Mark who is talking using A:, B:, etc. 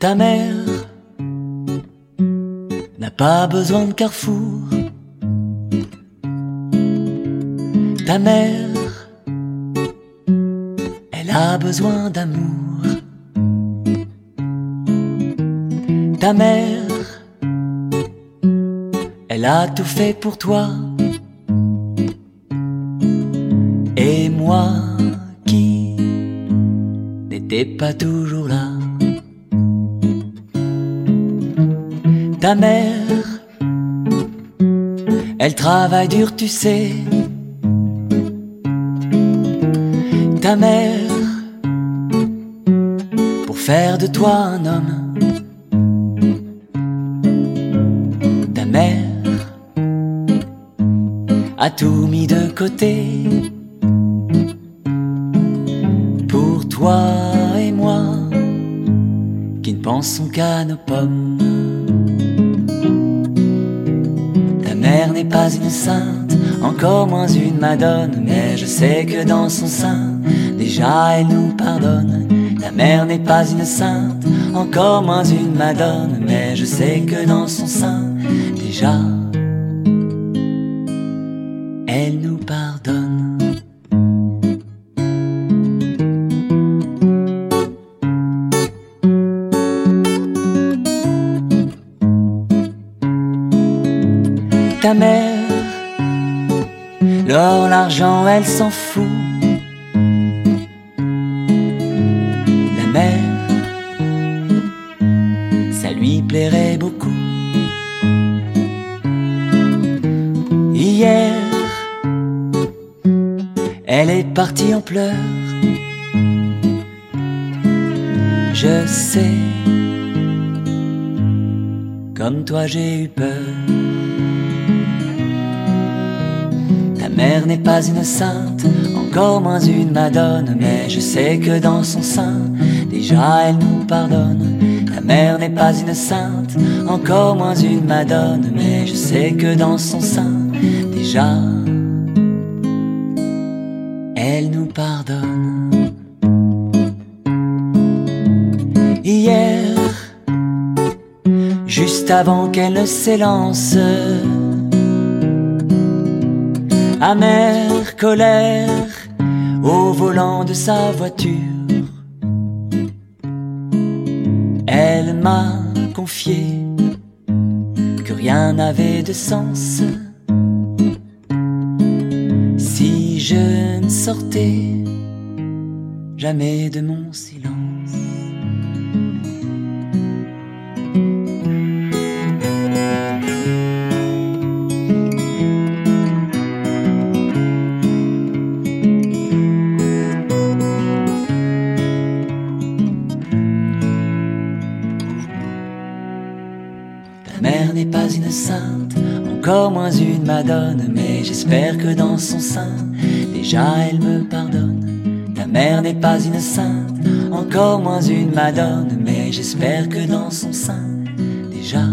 A: Ta mère n'a pas besoin de carrefour. Ta mère, elle a besoin d'amour. Ta mère, elle a tout fait pour toi. Et moi qui n'étais pas toujours là. Ta mère, elle travaille dur, tu sais. Ta mère, pour faire de toi un homme. Ta mère a tout mis de côté. Pour toi et moi, qui ne pensons qu'à nos pommes. Mère n'est pas une sainte, encore moins une madone, mais je sais que dans son sein, déjà elle nous pardonne. Ta mère n'est pas une sainte, encore moins une madone, mais je sais que dans son sein, déjà elle nous pardonne. Ta mère, l'or, l'argent, elle s'en fout. La mer, ça lui plairait beaucoup. Hier, elle est partie en pleurs. Je sais, comme toi j'ai eu peur. Mère n'est pas une sainte, encore moins une madone, mais je sais que dans son sein, déjà elle nous pardonne. Ta mère n'est pas une sainte, encore moins une madone, mais je sais que dans son sein, déjà elle nous pardonne. Hier, juste avant qu'elle ne s'élance, amère colère au volant de sa voiture. Elle m'a confié que rien n'avait de sens si je ne sortais jamais de mon silence. Mère n'est pas une sainte, encore moins une madone, mais j'espère que dans son sein, déjà elle me pardonne. Ta mère n'est pas une sainte, encore moins une madone, mais j'espère que dans son sein, déjà